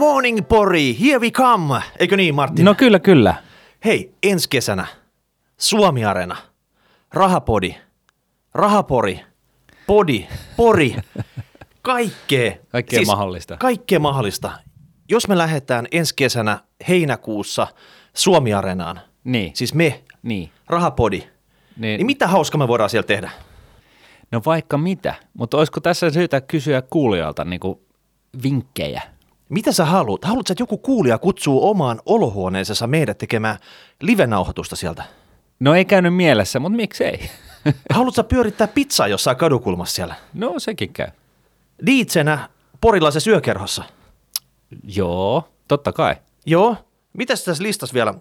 morning Pori, here we come. Eikö niin Martin? No kyllä, kyllä. Hei, ensi kesänä Suomi Arena, Rahapodi, Rahapori, Podi, Pori, kaikkea. Kaikkea mahdollista. Kaikkea mahdollista. Jos me lähdetään ensi kesänä heinäkuussa Suomi Arenaan, Niin. siis me, Niin. Rahapodi, Niin. niin mitä hauskaa me voidaan siellä tehdä? No vaikka mitä, mutta olisiko tässä syytä kysyä kuulijoilta niin vinkkejä? Mitä sä haluat? Haluatko, sä, että joku kuulija kutsuu omaan olohuoneeseensa meidät tekemään livenauhoitusta sieltä? No ei käynyt mielessä, mutta miksei? Haluatko sä pyörittää pizzaa jossain kadukulmassa siellä? No sekin käy. Diitsenä porilaisessa yökerhossa. Joo, totta kai. Joo. Mitäs tässä listassa vielä?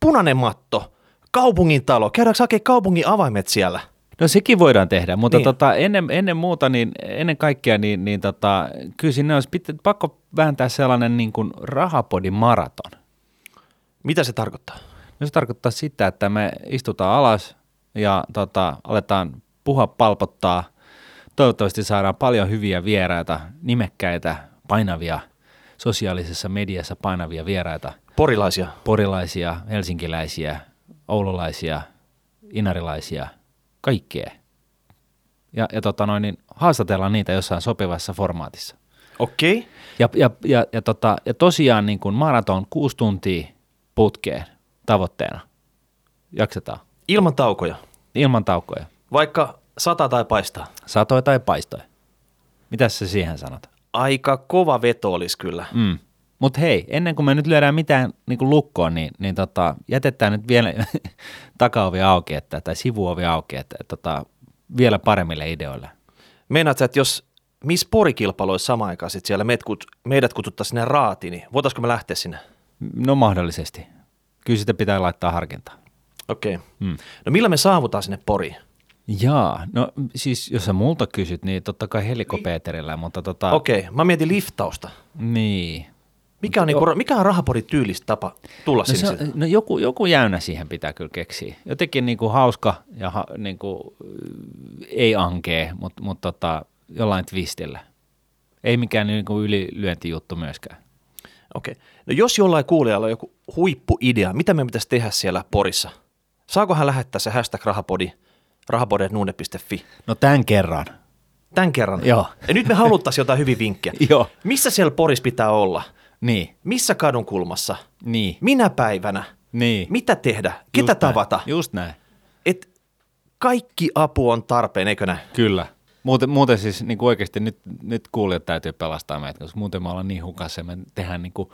Punainen matto, kaupungin talo. Käydäänkö hakemaan kaupungin avaimet siellä? No sekin voidaan tehdä, mutta Niin. tota, ennen, ennen muuta, niin ennen kaikkea, niin, niin tota, kyllä sinne olisi pitä, pakko vääntää sellainen niin kuin rahapodin maraton. Mitä se tarkoittaa? No se tarkoittaa sitä, että me istutaan alas ja tota, aletaan puhua palpottaa. Toivottavasti saadaan paljon hyviä vieraita, nimekkäitä, painavia, sosiaalisessa mediassa painavia vieraita, Porilaisia. porilaisia, helsinkiläisiä, oululaisia, inarilaisia, kaikkea. Ja, ja tota noin, niin haastatellaan niitä jossain sopivassa formaatissa. Okei. Okay. Ja, ja, ja, ja, tota, ja tosiaan niin kuin maraton kuusi tuntia putkeen tavoitteena. Jaksetaan. Ilman taukoja. Ilman taukoja. Vaikka sata tai paistaa. Satoi tai paistoi. Mitäs sä siihen sanot? Aika kova veto olisi kyllä. Mm. Mutta hei, ennen kuin me nyt lyödään mitään niin kuin lukkoon, niin, niin tota, jätetään nyt vielä takaovi auki, että, tai sivuovi auki, että, että tota, vielä paremmille ideoille. Meinaat sä, että jos Miss Pori-kilpailu olisi samaan aikaan sit siellä meidät, kut, meidät kututtaa sinne raatiin, niin voitaisiko me lähteä sinne? No mahdollisesti. Kyllä sitä pitää laittaa harkintaan. Okei. Okay. Mm. No millä me saavutaan sinne Poriin? Jaa, no siis jos sä multa kysyt, niin totta kai helikopeeterillä, mutta tota, Okei, okay. mä mietin liftausta. niin. Mikä on, niinku, mikä on rahapodin tyylistä tapa tulla No, sinne? se, no joku, joku jäynä siihen pitää kyllä keksiä. Jotenkin niin kuin hauska ja ha, niin kuin, ei ankee, mutta mut tota, jollain twistillä. Ei mikään niin kuin ylilyöntijuttu myöskään. Okei. Okay. No jos jollain kuulijalla on joku huippuidea, mitä me pitäisi tehdä siellä Porissa? Saako hän lähettää se hashtag rahapodi, rahapodi.nuune.fi? No tämän kerran. Tämän kerran. Joo. Ja nyt me haluttaisiin jotain hyvin vinkkejä. Joo. Missä siellä Porissa pitää olla? Niin, Missä kadun kulmassa? niin, Minä päivänä? niin. Mitä tehdä? Ketä Just tavata? Näin. Just näin. Et kaikki apu on tarpeen, eikö näin? Kyllä. Muuten, muuten siis niin kuin oikeasti nyt, nyt kuulijat täytyy pelastaa meitä, koska muuten me ollaan niin hukassa ja me tehdään niin kuin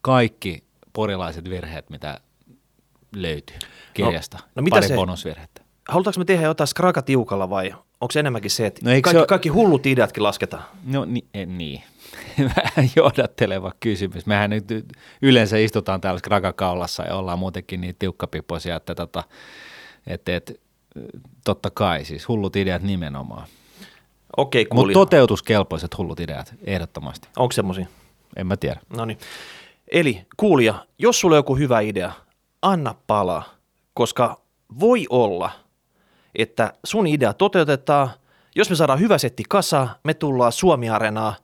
kaikki porilaiset virheet, mitä löytyy kirjasta. no mitä Pari se- bonusvirhettä. Halutaanko me tehdä jotain skraka tiukalla vai onko se enemmänkin se, että No kaikki, se ole- kaikki hullut ideatkin lasketaan? No ni, eh, niin, vähän johdatteleva kysymys. Mehän nyt yleensä istutaan täällä skrakakaulassa ja ollaan muutenkin niin tiukkapipoisia, että tota, et, et, totta kai siis hullut ideat nimenomaan. Okei, Mutta kuulija. toteutuskelpoiset hullut ideat, ehdottomasti. Onko semmoisia? En mä tiedä. No niin. Eli kuulija, jos sulla on joku hyvä idea, anna palaa, koska voi olla, että sun idea toteutetaan. Jos me saadaan hyvä setti kasa, me tullaan Suomi-areenaa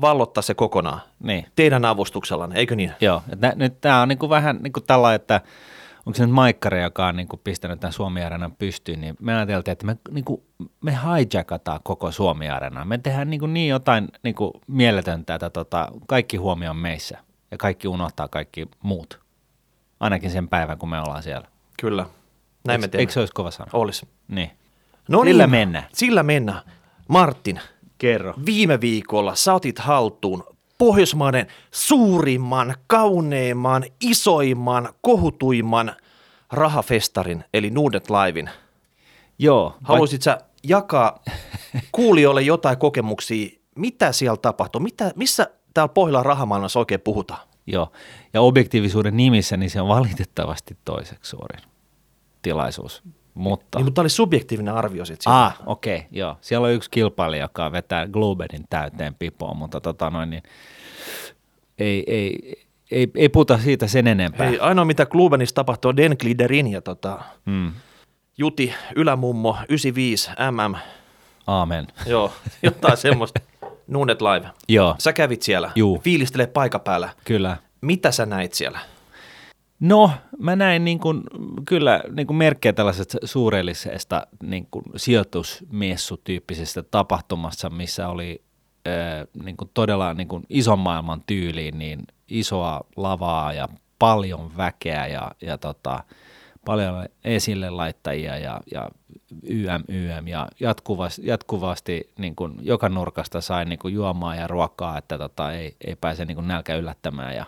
vallottaa se kokonaan. Niin. Teidän avustuksellanne, eikö niin? Joo, et nä, nyt tämä on niinku vähän niinku tällä, että onko se nyt Maikkari, joka on niinku pistänyt tämän Suomi-areenan pystyyn, niin me ajateltiin, että me, niinku, me hijackataan koko Suomi-areenaa. Me tehdään niinku niin jotain niinku mieletöntä, että tota, kaikki huomio on meissä ja kaikki unohtaa kaikki muut. Ainakin sen päivän, kun me ollaan siellä. Kyllä. Näin me Eikö- teemme. Eikö se olisi kova sana? Olisi. Niin. No Sillä niin, mennään. Sillä mennään. Martin, Kerro. viime viikolla sä otit haltuun Pohjoismaiden suurimman, kauneimman, isoimman, kohutuimman rahafestarin, eli Nuudet Livein. Joo. Haluaisit sä jakaa kuulijoille jotain kokemuksia, mitä siellä tapahtuu, mitä, missä täällä Pohjolan rahamaailmassa oikein puhutaan? Joo, ja objektiivisuuden nimissä niin se on valitettavasti toiseksi suurin tilaisuus. Mutta, Niin, mutta tämä oli subjektiivinen arvio sitten. ah, okei, okay, joo. Siellä on yksi kilpailija, joka vetää Globedin täyteen pipoon, mutta tota noin, niin ei, ei, ei, ei puhuta siitä sen enempää. Hei, ainoa mitä Klubenissa tapahtuu on Den Gliderin ja tota, Mm, Juti Ylämummo 95 MM. aamen. Joo, jotain semmoista. Nuunet Live. Joo, Sä kävit siellä, Juu. fiilistelee paikan päällä. kyllä. Mitä sä näit siellä? No, mä näin niin kuin, kyllä niin kuin merkkejä tällaisesta suurellisesta niin kuin sijoitusmessutyyppisestä tapahtumassa, missä oli äh, niin kuin todella niin kuin ison maailman tyyliin niin isoa lavaa ja paljon väkeä ja, ja tota, paljon esille laittajia ja, ja YM, YM ja jatkuvasti, jatkuvasti niin kuin joka nurkasta sai niin kuin juomaa ja ruokaa, että tota, ei, ei pääse niin kuin nälkä yllättämään ja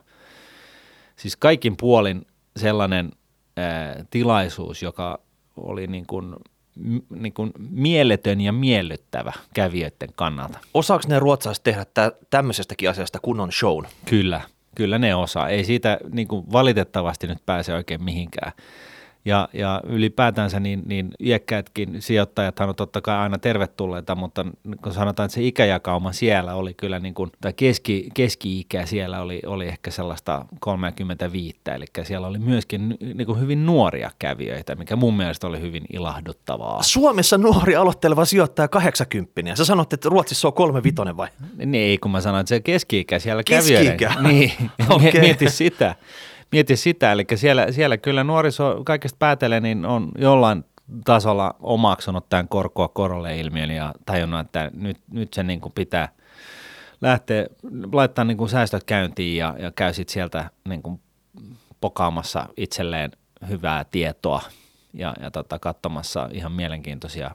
siis kaikin puolin sellainen ää, tilaisuus, joka oli niin kuin, m, niin kuin mieletön ja miellyttävä kävijöiden kannalta. Osaako ne ruotsalaiset tehdä tä- tämmöisestäkin asiasta kunnon shown? Kyllä, kyllä ne osaa. Ei siitä niin kuin valitettavasti nyt pääse oikein mihinkään. Ja, ja ylipäätänsä niin, niin iäkkäätkin sijoittajathan on totta kai aina tervetulleita, mutta kun sanotaan, että se ikäjakauma siellä oli kyllä, niin kuin, tai keski, keski-ikä siellä oli, oli ehkä sellaista 35, eli siellä oli myöskin niin kuin hyvin nuoria kävijöitä, mikä mun mielestä oli hyvin ilahduttavaa. Suomessa nuori aloitteleva sijoittaja 80. Sä sanoit, että Ruotsissa on kolme vitonen vai? Niin ei, kun mä sanoin, että se keski-ikä siellä Keski-ikä? kävijöiden. Niin, okay. mieti sitä. Mieti sitä, eli siellä, siellä kyllä nuoriso kaikesta päätellen niin on jollain tasolla omaksunut tämän korkoa korolle ilmiön ja tajunnut, että nyt, nyt se niin kuin pitää lähteä, laittaa niin kuin säästöt käyntiin ja, ja käy sit sieltä niin kuin pokaamassa itselleen hyvää tietoa ja, ja tota, katsomassa ihan mielenkiintoisia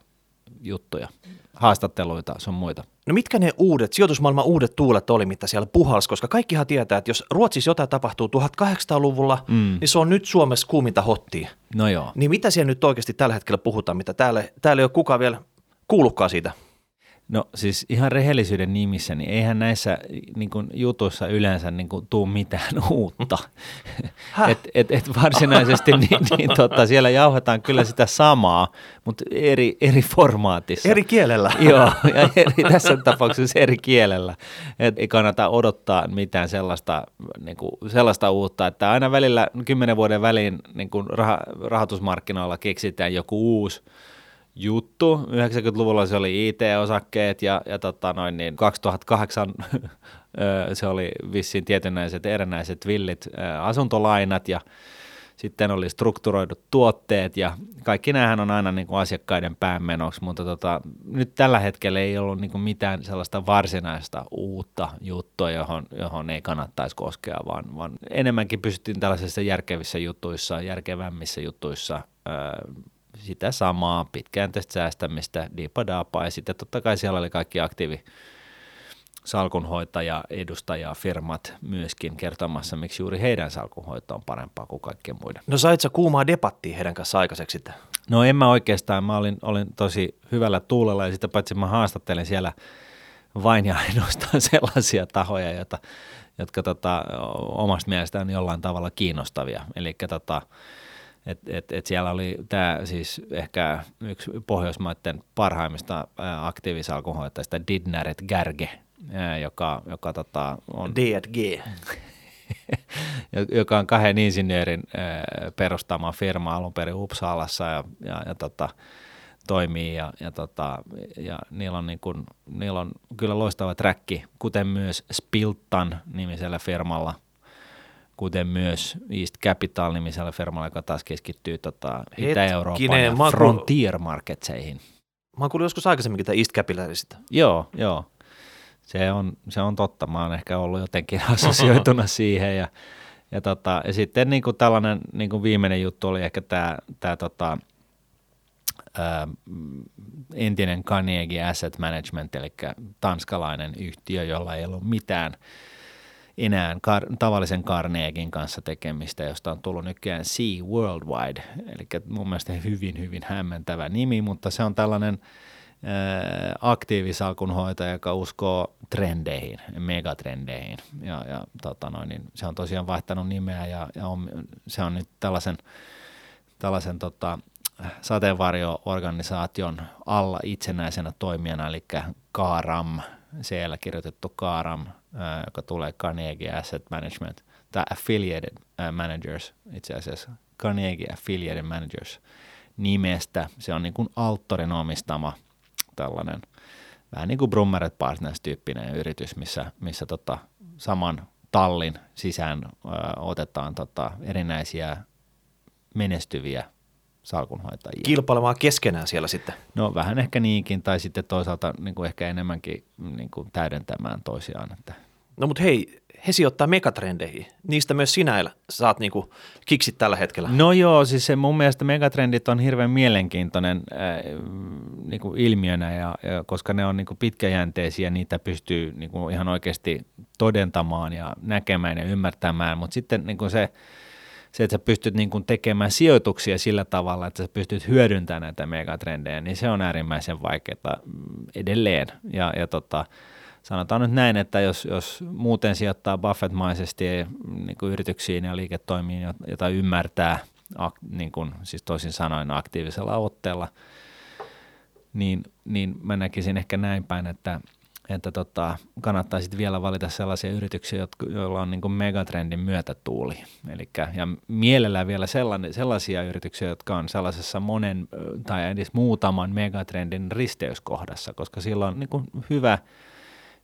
juttuja, haastatteluita sun muita. No mitkä ne uudet, sijoitusmaailman uudet tuulet oli, mitä siellä puhals, koska kaikkihan tietää, että jos Ruotsissa jotain tapahtuu 1800-luvulla, mm. niin se on nyt Suomessa kuuminta hottia. No joo. Niin mitä siellä nyt oikeasti tällä hetkellä puhutaan, mitä täällä, täällä ei ole kukaan vielä kuullutkaan siitä? No siis ihan rehellisyyden nimissä, niin eihän näissä niin kuin, jutuissa yleensä niin kuin, tuu mitään uutta. Häh? et, et, et varsinaisesti niin, niin, tota, siellä jauhetaan kyllä sitä samaa, mutta eri, eri formaatissa. Eri kielellä. Joo, ja eri, tässä tapauksessa eri kielellä. Et ei kannata odottaa mitään sellaista, niin kuin, sellaista uutta, että aina välillä kymmenen vuoden väliin niin kuin rah, rahoitusmarkkinoilla keksitään joku uusi juttu. 90-luvulla se oli IT-osakkeet ja, ja tota noin, niin 2008 ö, se oli vissiin tietynäiset erinäiset villit asuntolainat ja sitten oli strukturoidut tuotteet ja kaikki näähän on aina niin kuin asiakkaiden päämenoksi, mutta tota, nyt tällä hetkellä ei ollut niin kuin mitään sellaista varsinaista uutta juttua, johon, johon ei kannattaisi koskea, vaan, vaan enemmänkin pystyttiin tällaisissa järkevissä jutuissa, järkevämmissä jutuissa sitä samaa pitkäänteistä säästämistä, diipadaapaa ja sitten totta kai siellä oli kaikki aktiivi salkunhoitaja, edustaja, firmat myöskin kertomassa, miksi juuri heidän salkunhoito on parempaa kuin kaikkien muiden. No sait sä kuumaa debattia heidän kanssa aikaiseksi sitten? No en mä oikeastaan, mä olin, olin tosi hyvällä tuulella ja sitä paitsi mä haastattelin siellä vain ja ainoastaan sellaisia tahoja, joita, jotka tota, omasta mielestä on jollain tavalla kiinnostavia. Eli tota, et, et, et siellä oli tämä siis ehkä yksi Pohjoismaiden parhaimmista aktiivisalkunhoitajista Didnaret Gerge, ää, joka, joka tota, on D&G. joka on kahden insinöörin perustama firma alun perin Uppsalassa ja, ja, ja tota, toimii ja, ja, tota, ja niillä, on niin kun, niillä on kyllä loistava träkki, kuten myös Spiltan nimisellä firmalla, kuten myös East Capital nimisellä firmalla, joka taas keskittyy tota, Itä-Euroopan ja frontier marketseihin. Mä oon kuullut joskus aikaisemminkin tätä East Capitalista. Joo, joo. Se on, se on totta. Mä oon ehkä ollut jotenkin assosioituna siihen. Ja, ja, tota, ja sitten niin kuin tällainen niin kuin viimeinen juttu oli ehkä tämä, tämä tota, ää, entinen Carnegie Asset Management, eli tanskalainen yhtiö, jolla ei ollut mitään enää kar- tavallisen Carnegien kanssa tekemistä, josta on tullut nykyään Sea Worldwide, eli mun mielestä hyvin, hyvin hämmentävä nimi, mutta se on tällainen ää, aktiivisalkunhoitaja, joka uskoo trendeihin, megatrendeihin. Ja, ja tota noin, niin se on tosiaan vaihtanut nimeä ja, ja on, se on nyt tällaisen, tällaisen tota, sateenvarjo-organisaation alla itsenäisenä toimijana, eli Kaaram, siellä kirjoitettu Kaaram, joka tulee Carnegie Asset Management, tai Affiliated ää, Managers itse asiassa, Carnegie Affiliated Managers nimestä. Se on niin kuin Alttorin omistama tällainen, vähän niin kuin Brummeret Partners-tyyppinen yritys, missä, missä tota, saman tallin sisään ö, otetaan tota, erinäisiä menestyviä salkunhoitajia. Kilpailemaan keskenään siellä sitten. No vähän ehkä niinkin, tai sitten toisaalta niin kuin ehkä enemmänkin niin kuin täydentämään toisiaan. Että. No mutta hei, he sijoittaa megatrendeihin. Niistä myös sinä saat niinku kiksit tällä hetkellä. No joo, siis se mun mielestä megatrendit on hirveän mielenkiintoinen äh, niinku ilmiönä, ja, ja, koska ne on niinku pitkäjänteisiä, niitä pystyy niinku ihan oikeasti todentamaan ja näkemään ja ymmärtämään, mutta sitten niinku se, se, että sä pystyt niin kuin tekemään sijoituksia sillä tavalla, että sä pystyt hyödyntämään näitä megatrendejä, niin se on äärimmäisen vaikeaa edelleen. Ja, ja tota, sanotaan nyt näin, että jos, jos muuten sijoittaa Buffett-maisesti niin kuin yrityksiin ja liiketoimiin, jota ymmärtää, niin kuin, siis toisin sanoen aktiivisella otteella, niin, niin mä näkisin ehkä näin päin, että, että tota, kannattaa sitten vielä valita sellaisia yrityksiä, jotka, joilla on niin kuin megatrendin myötätuuli. Elikkä, ja mielellään vielä sellainen, sellaisia yrityksiä, jotka on sellaisessa monen tai edes muutaman megatrendin risteyskohdassa, koska sillä on niin kuin hyvä –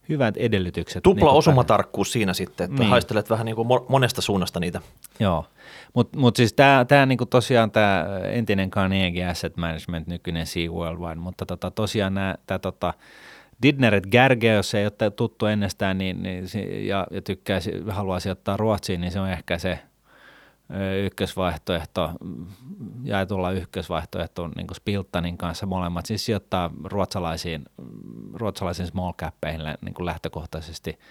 hyvät edellytykset. Tupla niin osumatarkkuus siinä sitten, että niin. haistelet vähän niin kuin monesta suunnasta niitä. Joo, mutta mut siis tämä tää niinku tosiaan tämä entinen Carnegie Asset Management, nykyinen Sea Worldwide, mutta tota, tosiaan tämä tota, Didneret Gerge, jos ei ole tuttu ennestään niin, niin, ja, ja tykkää, haluaa sijoittaa Ruotsiin, niin se on ehkä se ykkösvaihtoehto, jaetulla ykkösvaihtoehto niin kuin Spiltanin kanssa molemmat, siis sijoittaa ruotsalaisiin, ruotsalaisiin small cappeihin niin kuin lähtökohtaisesti –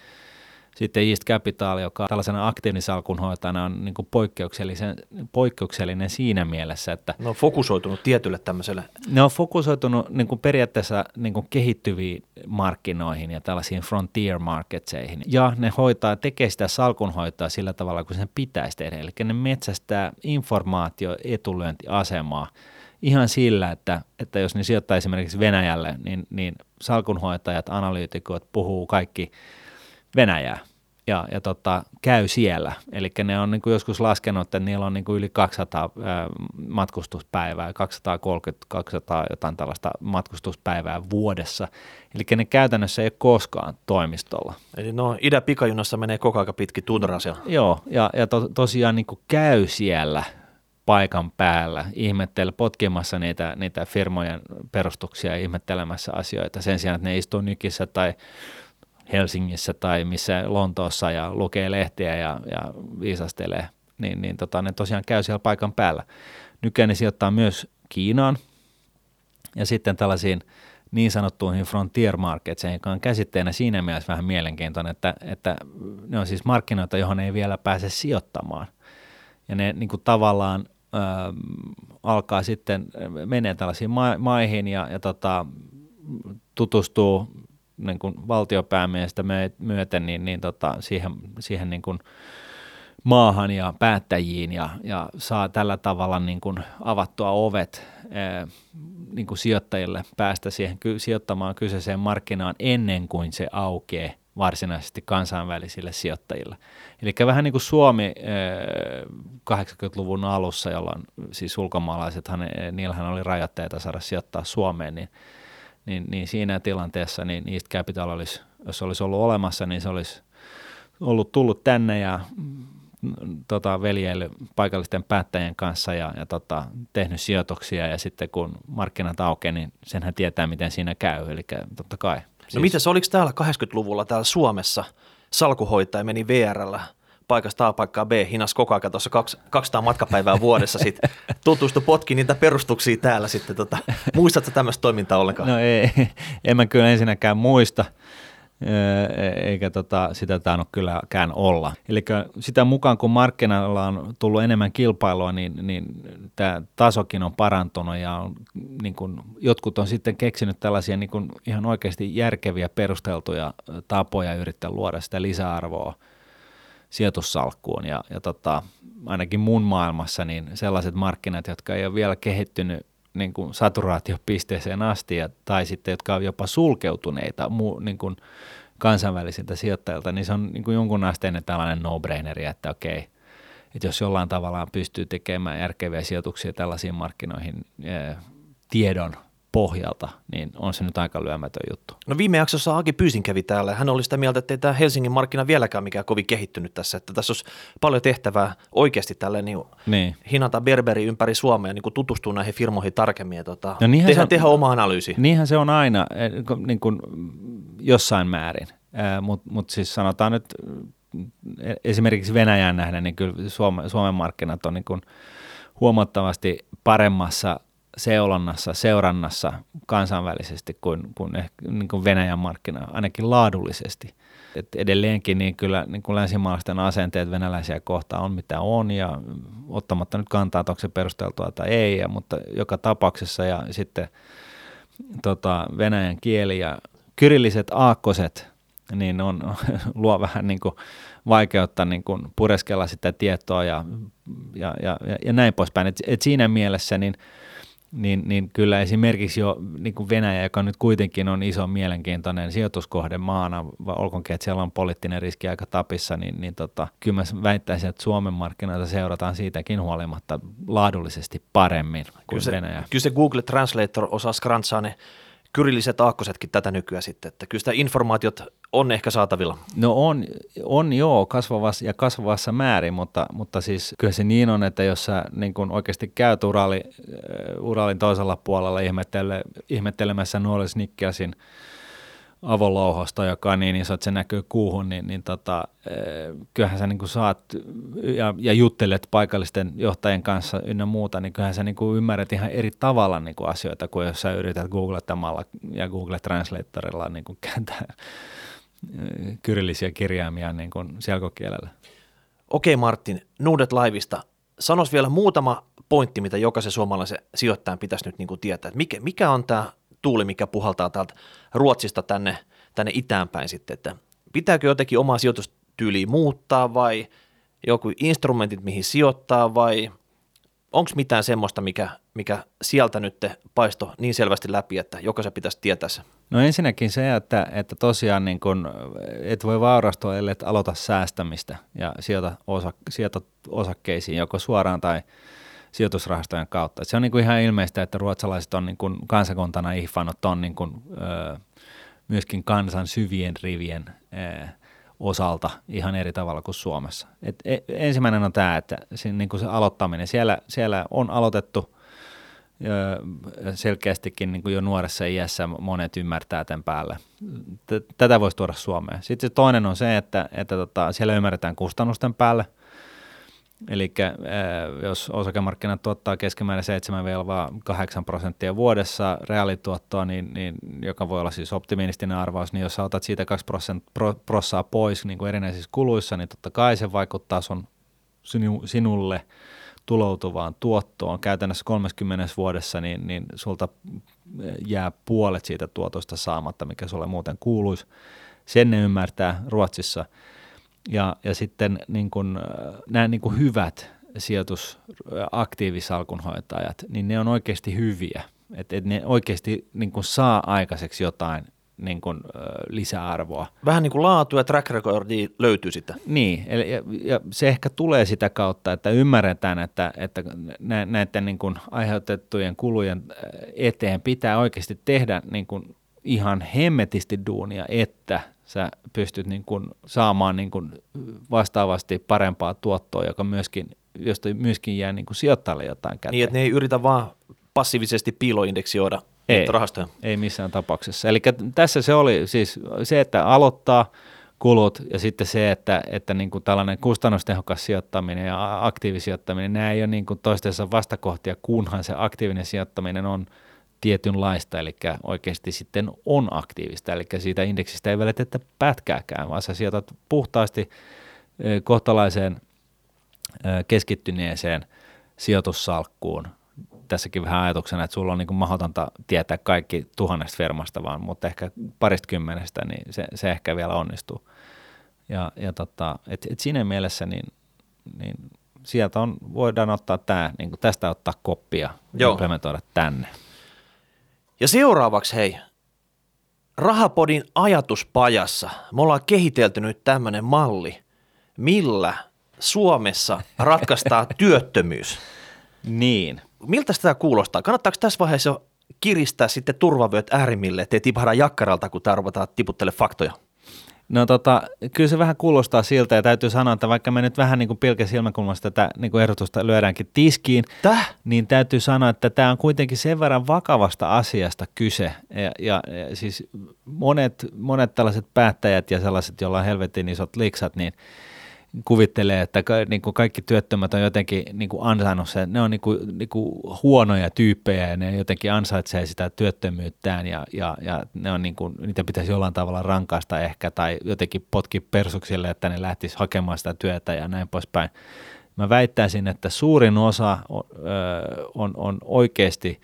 sitten East Capital, joka tällaisena aktiivisalkunhoitajana on niin kuin poikkeuksellisen, poikkeuksellinen siinä mielessä, että... Ne on fokusoitunut tietylle tämmöiselle... Ne on fokusoitunut niin kuin periaatteessa niin kuin kehittyviin markkinoihin ja tällaisiin frontier marketseihin. Ja ne hoitaa, tekee sitä salkunhoitoa sillä tavalla, kun sen pitäisi tehdä. Eli ne metsästää informaatio etulyöntiasemaa ihan sillä, että, että jos ne sijoittaa esimerkiksi Venäjälle, niin, niin salkunhoitajat, analyytikot puhuu kaikki – Venäjää ja, ja tota, käy siellä. Eli ne on niin kuin joskus laskenut, että niillä on niin kuin yli 200 ää, matkustuspäivää, 230, 200 jotain tällaista matkustuspäivää vuodessa. Eli ne käytännössä ei ole koskaan toimistolla. Eli no idän pikajunassa menee koko aika pitkin tundraa siellä. Joo, ja, ja to, tosiaan niin kuin käy siellä paikan päällä, ihmettele, potkimassa niitä, niitä firmojen perustuksia ja ihmettelemässä asioita sen sijaan, että ne istuu nykissä tai Helsingissä tai missä Lontoossa ja lukee lehtiä ja, ja viisastelee, niin, niin tota, ne tosiaan käy siellä paikan päällä. Nykyään ne sijoittaa myös Kiinaan ja sitten tällaisiin niin sanottuihin frontier marketseihin, joka on käsitteenä siinä mielessä vähän mielenkiintoinen, että, että ne on siis markkinoita, johon ei vielä pääse sijoittamaan. Ja ne niin kuin tavallaan ö, alkaa sitten, menee tällaisiin ma- maihin ja, ja tota, tutustuu niin kuin valtiopäämiestä myöten niin, niin tota, siihen, siihen niin kuin maahan ja päättäjiin ja, ja saa tällä tavalla niin kuin avattua ovet ää, niin kuin sijoittajille päästä siihen sijoittamaan kyseiseen markkinaan ennen kuin se aukeaa varsinaisesti kansainvälisille sijoittajille. Eli vähän niin kuin Suomi 80-luvun alussa, jolloin siis ulkomaalaisethan, niillähän oli rajoitteita saada sijoittaa Suomeen, niin niin, niin siinä tilanteessa niin East Capital olisi, jos olisi ollut olemassa, niin se olisi ollut tullut tänne ja tota, veljeily paikallisten päättäjien kanssa ja, ja tota, tehnyt sijoituksia. Ja sitten kun markkinat aukeaa, niin senhän tietää, miten siinä käy, eli totta kai. Siis... No mitäs, oliko täällä 80-luvulla täällä Suomessa salkuhoitaja meni VRllä paikasta A paikkaa B, hinas koko ajan tuossa 200 matkapäivää vuodessa, sitten tutustu, potki niitä perustuksia täällä sitten. Tota, muistatko tämmöistä toimintaa ollenkaan? No ei, en mä kyllä ensinnäkään muista, eikä tota, sitä tainnut kylläkään olla. Eli sitä mukaan, kun markkinoilla on tullut enemmän kilpailua, niin, niin tämä tasokin on parantunut ja on, niin kun, jotkut on sitten keksinyt tällaisia niin kun ihan oikeasti järkeviä perusteltuja tapoja yrittää luoda sitä lisäarvoa sijoitussalkkuun. Ja, ja tota, ainakin mun maailmassa niin sellaiset markkinat, jotka ei ole vielä kehittynyt niin kuin saturaatiopisteeseen asti ja, tai sitten jotka on jopa sulkeutuneita mu, niin kuin kansainvälisiltä sijoittajilta, niin se on niin kuin jonkun asteinen tällainen no-braineri, että okei, että jos jollain tavalla pystyy tekemään järkeviä sijoituksia tällaisiin markkinoihin tiedon pohjalta, niin on se nyt aika lyömätön juttu. No viime jaksossa Aki Pyysin kävi täällä hän oli sitä mieltä, että ei tämä Helsingin markkina vieläkään mikään kovin kehittynyt tässä, että tässä olisi paljon tehtävää oikeasti tälle niin Niin. hinata Berberi ympäri Suomea, niin kuin tutustua näihin firmoihin tarkemmin ja tota, No niinhän tehdä, se on- tehdä oma analyysi. Niinhän se on aina eh, niin kuin jossain määrin, mutta mut siis sanotaan nyt eh, esimerkiksi Venäjään nähden, niin kyllä Suomen, Suomen markkinat on niin kuin huomattavasti paremmassa seulonnassa, seurannassa kansainvälisesti kuin, kuin, ehkä, niin kuin Venäjän markkina, ainakin laadullisesti. Et edelleenkin niin kyllä niin kuin länsimaalaisten asenteet venäläisiä kohtaan on mitä on ja ottamatta nyt kantaa, että onko se perusteltua tai ei, ja, mutta joka tapauksessa ja sitten tota, venäjän kieli ja kyrilliset aakkoset, niin on, luo vähän niin kuin vaikeutta niin kuin pureskella sitä tietoa ja, ja, ja, ja, näin poispäin. Et, et siinä mielessä niin, niin, niin kyllä esimerkiksi jo niin kuin Venäjä, joka nyt kuitenkin on iso mielenkiintoinen sijoituskohde maana, olkoonkin, että siellä on poliittinen riski aika tapissa, niin, niin tota, kyllä mä väittäisin, että Suomen markkinoita seurataan siitäkin huolimatta laadullisesti paremmin kuin Kyllä se, Venäjä. kyllä se Google Translator osaa skrantsaa ne kyrilliset aakkosetkin tätä nykyään sitten, että kyllä sitä informaatiot on ehkä saatavilla. No on, on joo, kasvavassa ja kasvavassa määrin, mutta, mutta siis kyllä se niin on, että jos sä niin kun oikeasti käyt urali, äh, uralin toisella puolella ihmettele, ihmettelemässä Norris Nickelsin avolouhosta, joka niin iso, että se näkyy kuuhun, niin, niin tota, äh, kyllähän sä niin kuin saat ja, ja juttelet paikallisten johtajien kanssa ynnä muuta, niin kyllähän sä niin kuin ymmärrät ihan eri tavalla niin kuin asioita, kuin jos sä yrität googlettamalla ja Google Translatorilla niin kuin kääntää kyrillisiä kirjaimia niin kuin selkokielellä. Okei Martin, Nuudet Laivista. Sanois vielä muutama pointti, mitä jokaisen suomalaisen sijoittajan pitäisi nyt niin kuin tietää. Mikä, mikä on tämä tuuli, mikä puhaltaa täältä Ruotsista tänne, tänne itään päin sitten, että pitääkö jotenkin omaa sijoitustyyliä muuttaa vai joku instrumentit, mihin sijoittaa vai onko mitään semmoista, mikä, mikä sieltä nyt paisto niin selvästi läpi, että jokaisen pitäisi tietää se? No ensinnäkin se, että, että tosiaan niin kun, et voi vaurastua, ellei aloita säästämistä ja sijoita, osa, sijoita osakkeisiin joko suoraan tai sijoitusrahastojen kautta. Se on niin kuin ihan ilmeistä, että ruotsalaiset on niin kuin kansakuntana ihfannut on niin kuin, ö, myöskin kansan syvien rivien ö, osalta ihan eri tavalla kuin Suomessa. Et e, ensimmäinen on tämä, että se, niin kuin se aloittaminen, siellä, siellä on aloitettu selkeästikin niin kuin jo nuoressa iässä monet ymmärtää tämän päälle. Tätä voisi tuoda Suomeen. Sitten se toinen on se, että, että tota, siellä ymmärretään kustannusten päälle. Eli jos osakemarkkinat tuottaa keskimäärin 7-8 prosenttia vuodessa reaalituottoa, niin, niin, joka voi olla siis optimistinen arvaus, niin jos sä otat siitä 2 prosent, pro, prossaa pois niin kuin erinäisissä kuluissa, niin totta kai se vaikuttaa sun, sinu, sinulle tuloutuvaan tuottoon. Käytännössä 30 vuodessa niin, niin sulta jää puolet siitä tuotosta saamatta, mikä sulle muuten kuuluisi. Sen ne ymmärtää Ruotsissa. Ja, ja sitten niin kun, nämä niin kun hyvät sijoitusaktiivisalkunhoitajat, niin ne on oikeasti hyviä. Että et ne oikeasti niin kun saa aikaiseksi jotain niin kun, ö, lisäarvoa. Vähän niin kuin laatu ja track recordi löytyy sitä. Niin, eli, ja, ja se ehkä tulee sitä kautta, että ymmärretään, että, että nä, näiden niin kuin aiheutettujen kulujen eteen pitää oikeasti tehdä niin kuin ihan hemmetisti duunia, että sä pystyt niin kuin saamaan niin kuin vastaavasti parempaa tuottoa, joka myöskin, josta myöskin jää niin kuin sijoittajalle jotain käteen. Niin, että ne ei yritä vaan passiivisesti piiloindeksioida Ei. rahastoja. Ei missään tapauksessa. Eli tässä se oli siis se, että aloittaa kulut ja sitten se, että, että niin kuin tällainen kustannustehokas sijoittaminen ja aktiivisijoittaminen, nämä ei ole niin kuin toistensa vastakohtia, kunhan se aktiivinen sijoittaminen on tietynlaista, eli oikeasti sitten on aktiivista, eli siitä indeksistä ei välitetä pätkääkään, vaan sä sijoitat puhtaasti kohtalaiseen keskittyneeseen sijoitussalkkuun. Tässäkin vähän ajatuksena, että sulla on niin mahdotonta tietää kaikki tuhannesta firmasta, vaan, mutta ehkä parista kymmenestä, niin se, se ehkä vielä onnistuu. Ja, ja tota, et, et siinä mielessä niin, niin sieltä on, voidaan ottaa tämä, niin tästä ottaa koppia ja implementoida tänne. Ja seuraavaksi hei, Rahapodin ajatuspajassa me ollaan kehitelty nyt tämmöinen malli, millä Suomessa ratkaistaan työttömyys. Niin. Miltä tämä kuulostaa? Kannattaako tässä vaiheessa kiristää sitten turvavyöt äärimmille, ettei tipahda jakkaralta, kun tarvitaan tiputtele faktoja? No tota, kyllä se vähän kuulostaa siltä ja täytyy sanoa, että vaikka me nyt vähän niin kuin pilke silmäkulmasta tätä niin kuin ehdotusta lyödäänkin tiskiin, Täh? niin täytyy sanoa, että tämä on kuitenkin sen verran vakavasta asiasta kyse. Ja, ja, ja siis monet, monet tällaiset päättäjät ja sellaiset, joilla on helvetin isot liksat, niin kuvittelee, että ka, niin kuin kaikki työttömät on jotenkin niin kuin ansainnut sen, ne on niin kuin, niin kuin huonoja tyyppejä ja ne jotenkin ansaitsee sitä työttömyyttään ja, ja, ja ne on niin kuin, niitä pitäisi jollain tavalla rankaista ehkä tai jotenkin potki persuksille, että ne lähtis hakemaan sitä työtä ja näin poispäin. Mä väittäisin, että suurin osa on, on, on oikeasti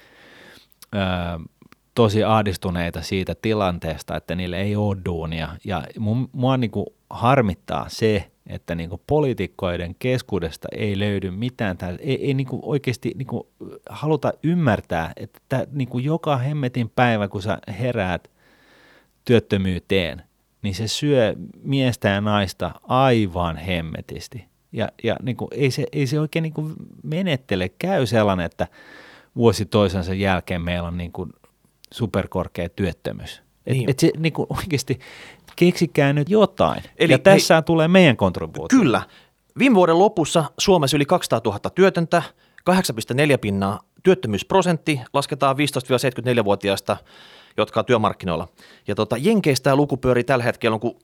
tosi ahdistuneita siitä tilanteesta, että niille ei ole duunia. Ja mua niin kuin harmittaa se, että niin poliitikkoiden keskuudesta ei löydy mitään, tää, ei, ei niin oikeasti niin haluta ymmärtää, että tää, niin joka hemmetin päivä, kun sä heräät työttömyyteen, niin se syö miestä ja naista aivan hemmetisti. Ja, ja niin kuin, ei, se, ei se oikein niin kuin menettele, käy sellainen, että vuosi toisensa jälkeen meillä on niin kuin superkorkea työttömyys. Et, niin. et se niin kuin oikeasti keksikää nyt jotain. Eli ja tässä hei, tulee meidän kontribuutio. Kyllä. Viime vuoden lopussa Suomessa yli 200 000 työtöntä, 8,4 pinnaa työttömyysprosentti lasketaan 15-74-vuotiaista, jotka on työmarkkinoilla. Ja tota, Jenkeistä tämä luku pyörii tällä hetkellä on kuin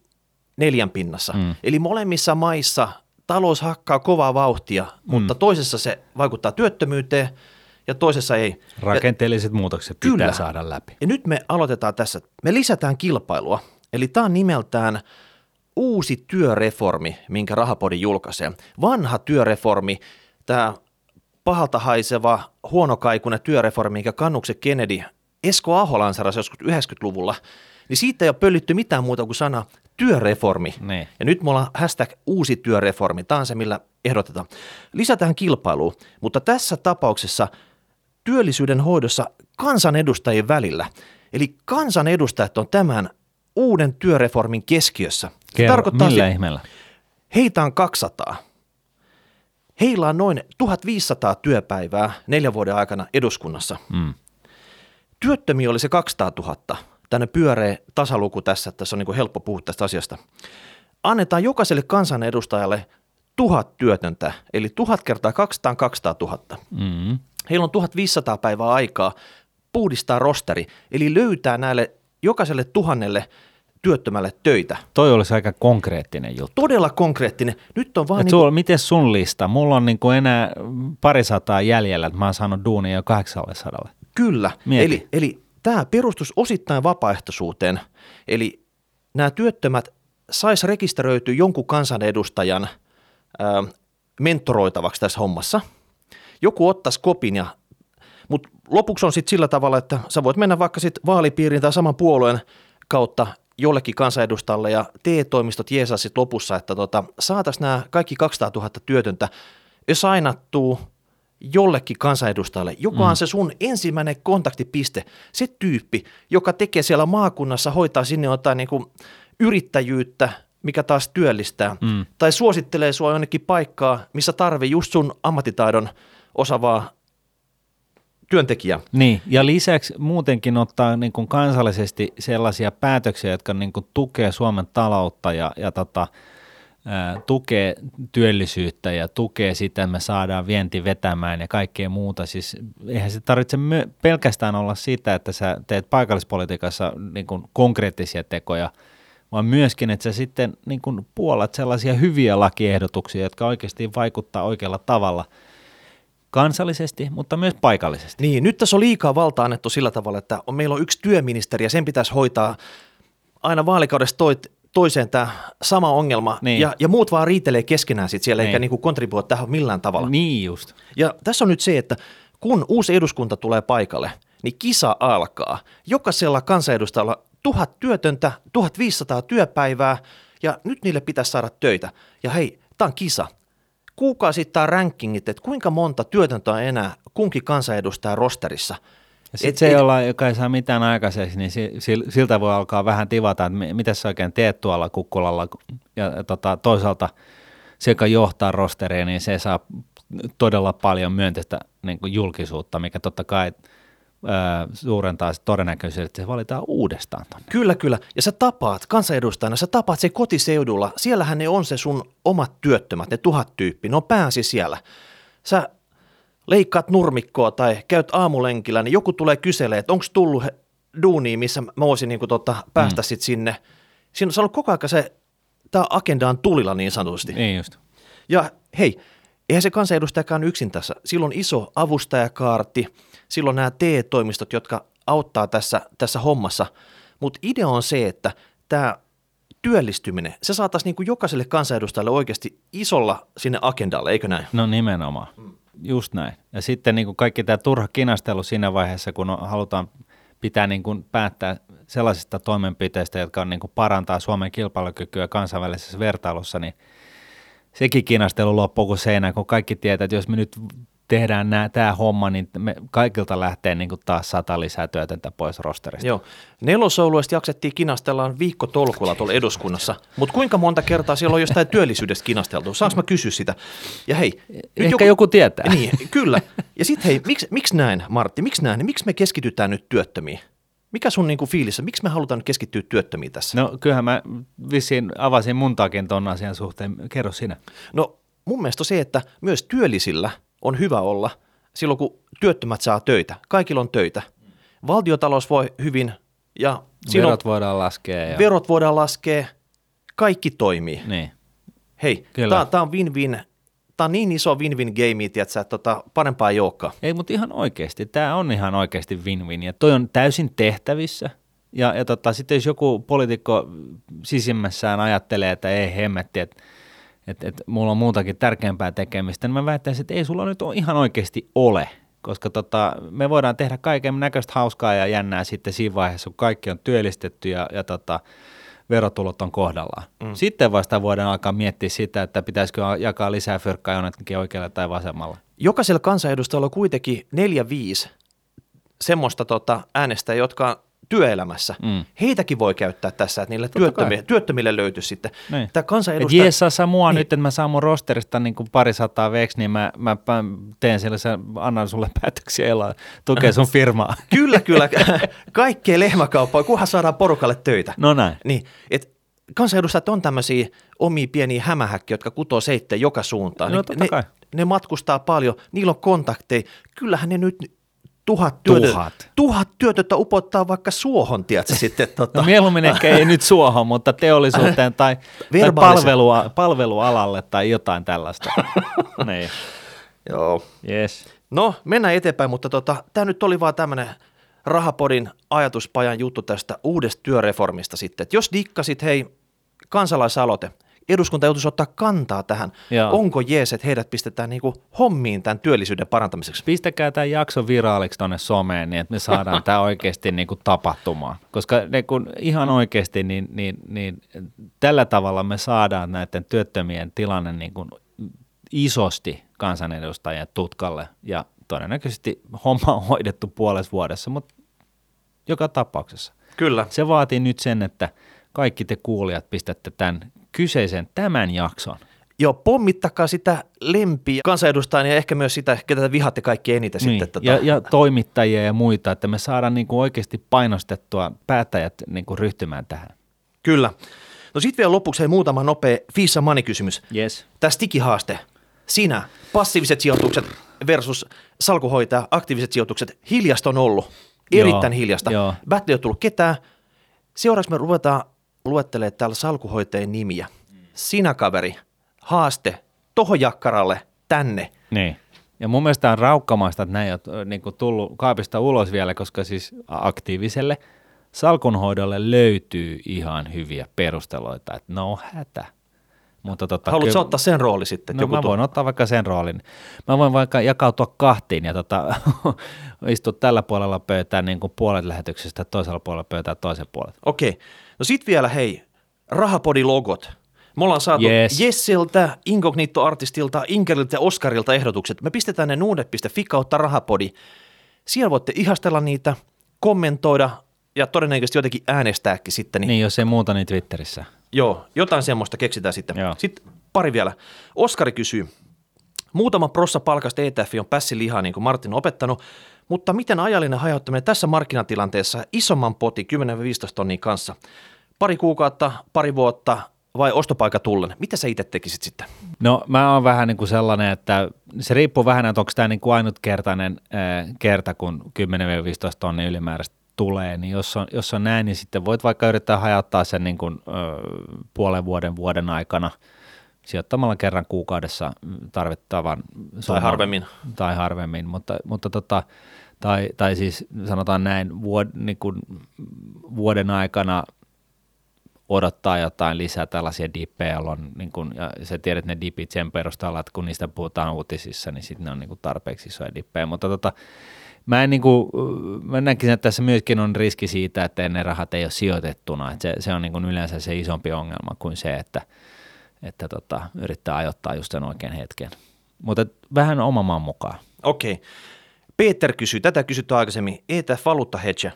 neljän pinnassa. Mm. Eli molemmissa maissa talous hakkaa kovaa vauhtia, mm. mutta toisessa se vaikuttaa työttömyyteen ja toisessa ei. Rakenteelliset muutokset pitää Kyllä. saada läpi. Ja nyt me aloitetaan tässä. Me lisätään kilpailua Eli tämä on nimeltään uusi työreformi, minkä Rahapodi julkaisee. Vanha työreformi, tämä pahalta haiseva, huonokaikunen työreformi, minkä kannuksen Kennedy Esko Aho lanserasi joskus 90-luvulla, niin siitä ei ole pöllitty mitään muuta kuin sana työreformi. Ne. Ja nyt me ollaan hashtag uusi työreformi. Tämä on se, millä ehdotetaan. Lisätään kilpailua, mutta tässä tapauksessa työllisyyden hoidossa kansanedustajien välillä. Eli kansanedustajat on tämän uuden työreformin keskiössä. Se Kerro, tarkoittaa millä ihmeellä? Heitä on 200. Heillä on noin 1500 työpäivää neljän vuoden aikana eduskunnassa. Mm. Työttömiä oli se 200 000. Tänne pyöreä tasaluku tässä, että tässä on niin helppo puhua tästä asiasta. Annetaan jokaiselle kansanedustajalle tuhat työtöntä, eli tuhat kertaa 200 200 000. Mm. Heillä on 1500 päivää aikaa puhdistaa rosteri, eli löytää näille jokaiselle tuhannelle työttömälle töitä. Toi olisi aika konkreettinen juttu. Todella konkreettinen. Nyt on vaan... niin kuin... Miten sun lista? Mulla on niin kuin enää pari sataa jäljellä, että mä oon saanut duunia jo 800. Kyllä. Mieti. Eli, eli tämä perustus osittain vapaaehtoisuuteen. Eli nämä työttömät sais rekisteröityä jonkun kansanedustajan ää, mentoroitavaksi tässä hommassa. Joku ottaisi kopin ja mutta lopuksi on sitten sillä tavalla, että sä voit mennä vaikka sitten vaalipiirin tai saman puolueen kautta jollekin kansanedustalle ja TE-toimistot jeesaa sitten lopussa, että tota, saataisiin nämä kaikki 200 000 työtöntä sainattuu jollekin kansanedustajalle, joka on mm. se sun ensimmäinen kontaktipiste, se tyyppi, joka tekee siellä maakunnassa, hoitaa sinne jotain niin kuin yrittäjyyttä, mikä taas työllistää, mm. tai suosittelee sua jonnekin paikkaa, missä tarvii just sun ammattitaidon osaavaa työntekijä. Niin, ja lisäksi muutenkin ottaa niin kuin kansallisesti sellaisia päätöksiä, jotka niin kuin tukee Suomen taloutta ja, ja tota, tukee työllisyyttä ja tukee sitä, että me saadaan vienti vetämään ja kaikkea muuta. Siis eihän se tarvitse my- pelkästään olla sitä, että sä teet paikallispolitiikassa niin kuin konkreettisia tekoja, vaan myöskin, että sä sitten niin kuin puolat sellaisia hyviä lakiehdotuksia, jotka oikeasti vaikuttaa oikealla tavalla – kansallisesti, mutta myös paikallisesti. Niin, nyt tässä on liikaa valtaa annettu sillä tavalla, että on, meillä on yksi työministeri ja sen pitäisi hoitaa aina vaalikaudesta toit, toiseen tämä sama ongelma niin. ja, ja muut vaan riitelee keskenään sit siellä niin. eikä niinku kontribuoi tähän millään tavalla. Niin just. Ja tässä on nyt se, että kun uusi eduskunta tulee paikalle, niin kisa alkaa. Jokaisella kansanedustajalla tuhat työtöntä, 1500 työpäivää ja nyt niille pitäisi saada töitä. Ja hei, tämä on kisa kuukausittain rankingit, että kuinka monta työtöntä on enää kunkin kansanedustajan rosterissa. Ja sitten se, jolla, joka ei saa mitään aikaiseksi, niin siltä voi alkaa vähän tivata, että mitä sä oikein teet tuolla kukkulalla. Ja tota, toisaalta se, joka johtaa rosteria, niin se saa todella paljon myönteistä niin julkisuutta, mikä totta kai suurentaa todennäköisesti, että se valitaan uudestaan tonne. Kyllä, kyllä. Ja sä tapaat kansanedustajana, sä tapaat se kotiseudulla. Siellähän ne on se sun omat työttömät, ne tuhat tyyppi. Ne on pääsi siellä. Sä leikkaat nurmikkoa tai käyt aamulenkillä, niin joku tulee kyselee, että onko tullut duuniin, missä mä voisin niin kuin, tota, päästä mm. sit sinne. Siinä on ollut koko ajan se, tämä agenda on tulilla niin sanotusti. Niin just. Ja hei, eihän se kansanedustajakaan yksin tässä. Silloin iso avustajakaarti, silloin nämä TE-toimistot, jotka auttaa tässä, tässä hommassa. Mutta idea on se, että tämä työllistyminen, se saataisiin niin jokaiselle kansanedustajalle oikeasti isolla sinne agendalle, eikö näin? No nimenomaan, just näin. Ja sitten niin kuin kaikki tämä turha kinastelu siinä vaiheessa, kun halutaan pitää niin kuin päättää sellaisista toimenpiteistä, jotka on niin kuin parantaa Suomen kilpailukykyä kansainvälisessä vertailussa, niin sekin kinastelu loppuu kuin seinään, kun kaikki tietää, että jos me nyt tehdään tämä homma, niin me kaikilta lähtee niin kuin taas sata lisää työtöntä pois rosterista. Joo. Nelosouluista jaksettiin kinastellaan viikko tolkulla tuolla eduskunnassa, mutta kuinka monta kertaa siellä on jostain työllisyydestä kinasteltu? Saanko mä kysyä sitä? Ja hei, Ehkä joku, joku tietää. Niin, kyllä. Ja sitten hei, miksi, miksi näin, Martti, miksi näin? Miksi me keskitytään nyt työttömiin? Mikä sun niinku fiilissä, miksi me halutaan keskittyä työttömiin tässä? No kyllähän mä vissiin avasin muntaakin ton asian suhteen. Kerro sinä. No mun mielestä se, että myös työllisillä – on hyvä olla silloin, kun työttömät saa töitä. Kaikilla on töitä. Valtiotalous voi hyvin ja verot on, voidaan laskea. Ja... Verot voidaan laskea. Kaikki toimii. Niin. Hei, tämä on win-win tämä on niin iso win-win game, että tota, parempaa ei. Ei, mutta ihan oikeasti. Tämä on ihan oikeasti win-win. Ja toi on täysin tehtävissä. Ja, ja tota, sitten jos joku poliitikko sisimmässään ajattelee, että ei hemmetti, että että et mulla on muutakin tärkeämpää tekemistä, niin mä väittäisin, että ei sulla nyt ihan oikeasti ole, koska tota, me voidaan tehdä kaiken näköistä hauskaa ja jännää sitten siinä vaiheessa, kun kaikki on työllistetty ja, ja tota, verotulot on kohdallaan. Mm. Sitten vasta voidaan alkaa miettiä sitä, että pitäisikö jakaa lisää fyrkkaa jonnekin oikealla tai vasemmalla. Jokaisella kansanedustajalla on kuitenkin neljä, viisi semmoista tota, äänestä, jotka työelämässä. Mm. Heitäkin voi käyttää tässä, että niille työttömille, työttömille löytyisi sitten. Niin. Tämä kansanedustaja... Jees, saa mua niin. nyt, että mä saan mun rosterista niin kuin pari sataa veksi, niin mä, mä teen sellaisen, annan sulle päätöksiä ja tukee sun firmaa. kyllä, kyllä. Kaikkea lehmäkauppaa, kunhan saadaan porukalle töitä. No näin. Niin, et kansanedustajat on tämmöisiä omia pieniä hämähäkkiä, jotka kutoo seitteen joka suuntaan. No, ne, ne, ne matkustaa paljon, niillä on kontakteja. Kyllähän ne nyt tuhat, työtö, tuhat. tuhat työtöntä upottaa vaikka suohon, tiedätkö sitten. Tota. No mieluummin ehkä ei nyt suohon, mutta teollisuuteen tai, tai palvelua, palvelualalle tai jotain tällaista. niin. Joo. Yes. No, mennään eteenpäin, mutta tota, tämä nyt oli vaan tämmöinen Rahapodin ajatuspajan juttu tästä uudesta työreformista sitten. Et jos dikkasit, hei, kansalaisaloite – eduskunta joutuisi ottaa kantaa tähän. Joo. Onko jees, että heidät pistetään niinku hommiin tämän työllisyyden parantamiseksi? Pistäkää tämä jakso viraaliksi tuonne someen, niin että me saadaan tämä oikeasti niinku tapahtumaan. Koska ne kun ihan oikeasti, niin, niin, niin, tällä tavalla me saadaan näiden työttömien tilanne niinku isosti kansanedustajien tutkalle ja todennäköisesti homma on hoidettu puolessa vuodessa, mutta joka tapauksessa. Kyllä. Se vaatii nyt sen, että kaikki te kuulijat pistätte tämän kyseisen tämän jakson. Joo, pommittakaa sitä lempiä kansanedustajan ja ehkä myös sitä, ketä te vihatte kaikki eniten niin. sitten. Tota. Ja, ja toimittajia ja muita, että me saadaan niin kuin oikeasti painostettua päättäjät niin kuin ryhtymään tähän. Kyllä. No sitten vielä lopuksi hei, muutama nopea Fissa Money-kysymys. Yes. Tämä stikihaaste. Sinä, passiiviset sijoitukset versus salkuhoitaja, aktiiviset sijoitukset. Hiljasta on ollut. Erittäin Joo, hiljasta. Joo. Battle ei ole tullut ketään. Seuraavaksi me ruvetaan luettelee täällä salkuhoitajien nimiä. Sinä kaveri, haaste, tohon jakkaralle, tänne. Niin. Ja mun mielestä on raukkamaista, että näin ole niin kuin tullut kaapista ulos vielä, koska siis aktiiviselle salkunhoidolle löytyy ihan hyviä perusteluita, että no hätä. Mutta tota, Haluatko kyllä, ottaa sen rooli sitten? No mä voin ottaa vaikka sen roolin. Mä voin vaikka jakautua kahtiin ja tota, istua tällä puolella pöytää niin kuin puolet lähetyksestä, toisella puolella pöytää toisen puolet. Okei. Okay. No sit vielä hei, Rahapodi-logot. Me ollaan saatu yes. Jessiltä, Incognito-artistilta, Inkeriltä ja Oskarilta ehdotukset. Me pistetään ne nuudet.fi kautta Rahapodi. Siellä voitte ihastella niitä, kommentoida ja todennäköisesti jotenkin äänestääkin sitten. Niin, niin jos ei muuta, niin Twitterissä. Joo, jotain semmoista keksitään sitten. Joo. Sitten pari vielä. Oskari kysyy, muutama prossa palkasta ETF on pässilihaa, niin kuin Martin on opettanut, Mutta miten ajallinen hajauttaminen tässä markkinatilanteessa isomman poti 10-15 tonnia kanssa? Pari kuukautta, pari vuotta vai ostopaikka tullen? Mitä sä itse tekisit sitten? No mä oon vähän niin kuin sellainen, että se riippuu vähän, että onko tämä niin kuin ainutkertainen äh, kerta, kun 10-15 tonnia ylimääräistä tulee, niin jos on, jos on näin, niin sitten voit vaikka yrittää hajauttaa sen niin kuin, ö, puolen vuoden, vuoden aikana sijoittamalla kerran kuukaudessa tarvittavan Tai summan. harvemmin. Tai harvemmin, mutta, mutta tota, tai, tai siis sanotaan näin, vuod, niin kuin vuoden aikana odottaa jotain lisää tällaisia dippejä, jolloin niin kun, ja sä tiedät ne dipit sen perusteella, että kun niistä puhutaan uutisissa, niin sitten ne on niin kuin tarpeeksi isoja dippejä, mutta tota, mä, en niin kuin, mä näkisin, että tässä myöskin on riski siitä, että ne rahat ei ole sijoitettuna, että se, se on niin kuin yleensä se isompi ongelma kuin se, että, että tota, yrittää ajoittaa just sen oikein hetken. Mutta vähän oma maan mukaan. Okei. Peter kysyy, tätä kysytty aikaisemmin, ETF valuutta hedge.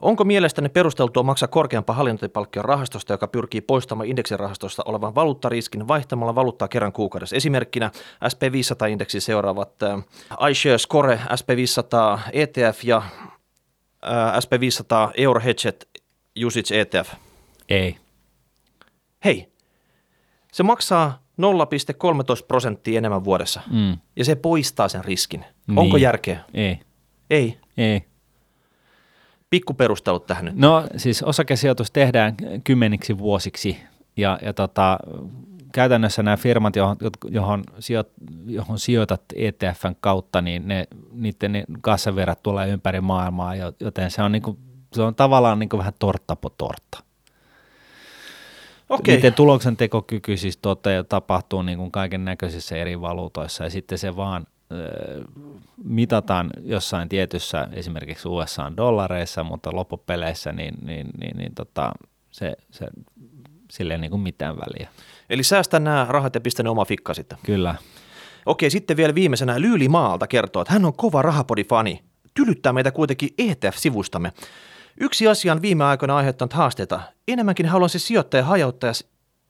Onko mielestäni perusteltua maksaa korkeampaa hallinnointipalkkion rahastosta, joka pyrkii poistamaan indeksirahastosta olevan valuuttariskin vaihtamalla valuuttaa kerran kuukaudessa? Esimerkkinä SP500-indeksi seuraavat äh, iShares Core, SP500 ETF ja äh, SP500 Euro Hedged Usage ETF. Ei. Hei, se maksaa 0,13 prosenttia enemmän vuodessa Mm. ja se poistaa sen riskin. Niin. Onko järkeä? Ei. Ei. Ei. Pikku perustelut tähän nyt. No siis osakesijoitus tehdään kymmeniksi vuosiksi ja, ja tota, käytännössä nämä firmat, johon, johon, sijoit, johon sijoitat ETFn kautta, niin ne, niiden ne kassavirrat tulee ympäri maailmaa, jo- joten se on, niinku, se on tavallaan niinku vähän tortta po tortta. Okei. Niiden tuloksen tekokyky siis tote, tapahtuu niin kuin kaiken näköisissä eri valuutoissa ja sitten se vaan mitataan jossain tietyssä esimerkiksi USA dollareissa, mutta loppupeleissä niin, niin, niin, niin tota, se, se, sille ei niin kuin mitään väliä. Eli säästä nämä rahat ja pistä ne oma fikka sitten. Kyllä. Okei, sitten vielä viimeisenä Lyyli Maalta kertoo, että hän on kova rahapodifani. Tylyttää meitä kuitenkin ETF-sivustamme. Yksi asia on viime aikoina aiheuttanut haasteita. Enemmänkin haluan se sijoittaja hajauttaa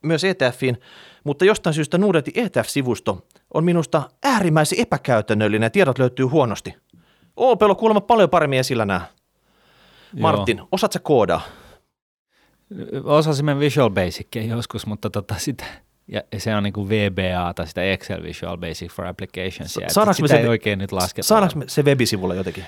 myös ETFiin, mutta jostain syystä Nuudetin ETF-sivusto on minusta äärimmäisen epäkäytännöllinen ja tiedot löytyy huonosti. Opel on kuulemma paljon paremmin esillä nämä. Martin, osaat sä koodaa? Joo. Osasimme Visual Basicia joskus, mutta tota sitä, ja se on niin kuin VBA tai sitä Excel Visual Basic for Applications. Sa- sitä me se- ei oikein nyt lasketa. Saadaanko me se webisivulla jotenkin?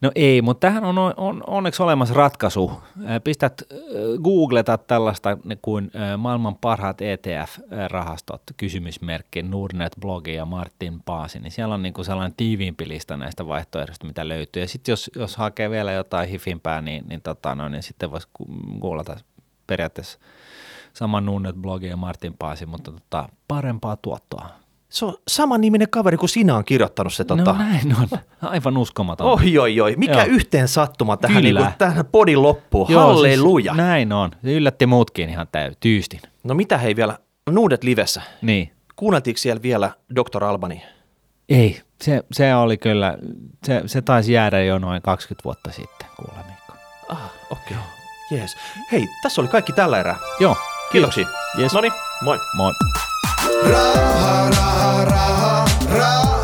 No ei, mutta tähän on, on onneksi olemassa ratkaisu. Ää, Pistät, äh, googletat tällaista kuin äh, maailman parhaat ETF-rahastot, kysymysmerkki, Nordnet-blogi ja Martin Paasi, niin siellä on niin kuin sellainen tiiviimpi lista näistä vaihtoehdoista, mitä löytyy. Ja sitten jos, jos hakee vielä jotain hifimpää, niin, niin, tota, no, niin sitten voisi googlata periaatteessa saman Nordnet-blogi ja Martin Paasi, mutta tota, parempaa tuottoa. Se on saman niminen kaveri kuin sinä on kirjoittanut se. Tota. No näin on, aivan uskomaton. Oi, oi, oi. Mikä Joo. yhteen sattuma tähän, Kyllä. niin kuin, tähän podin loppuun. Joo, Halleluja. Siis, näin on. Se yllätti muutkin ihan täy, tyystin. no mitä hei vielä, Nuudet livessä. Niin. Kuunneltiinko siellä vielä Dr. Albani? Ei, se, se oli kyllä, se, se taisi jäädä jo noin 20 vuotta sitten, kuule Mikko. Ah, okei. Okay. Jees. Hei, tässä oli kaikki tällä erää. Joo, Kiitoksia. Yes. No niin, moi. raha, raha, raha, raha.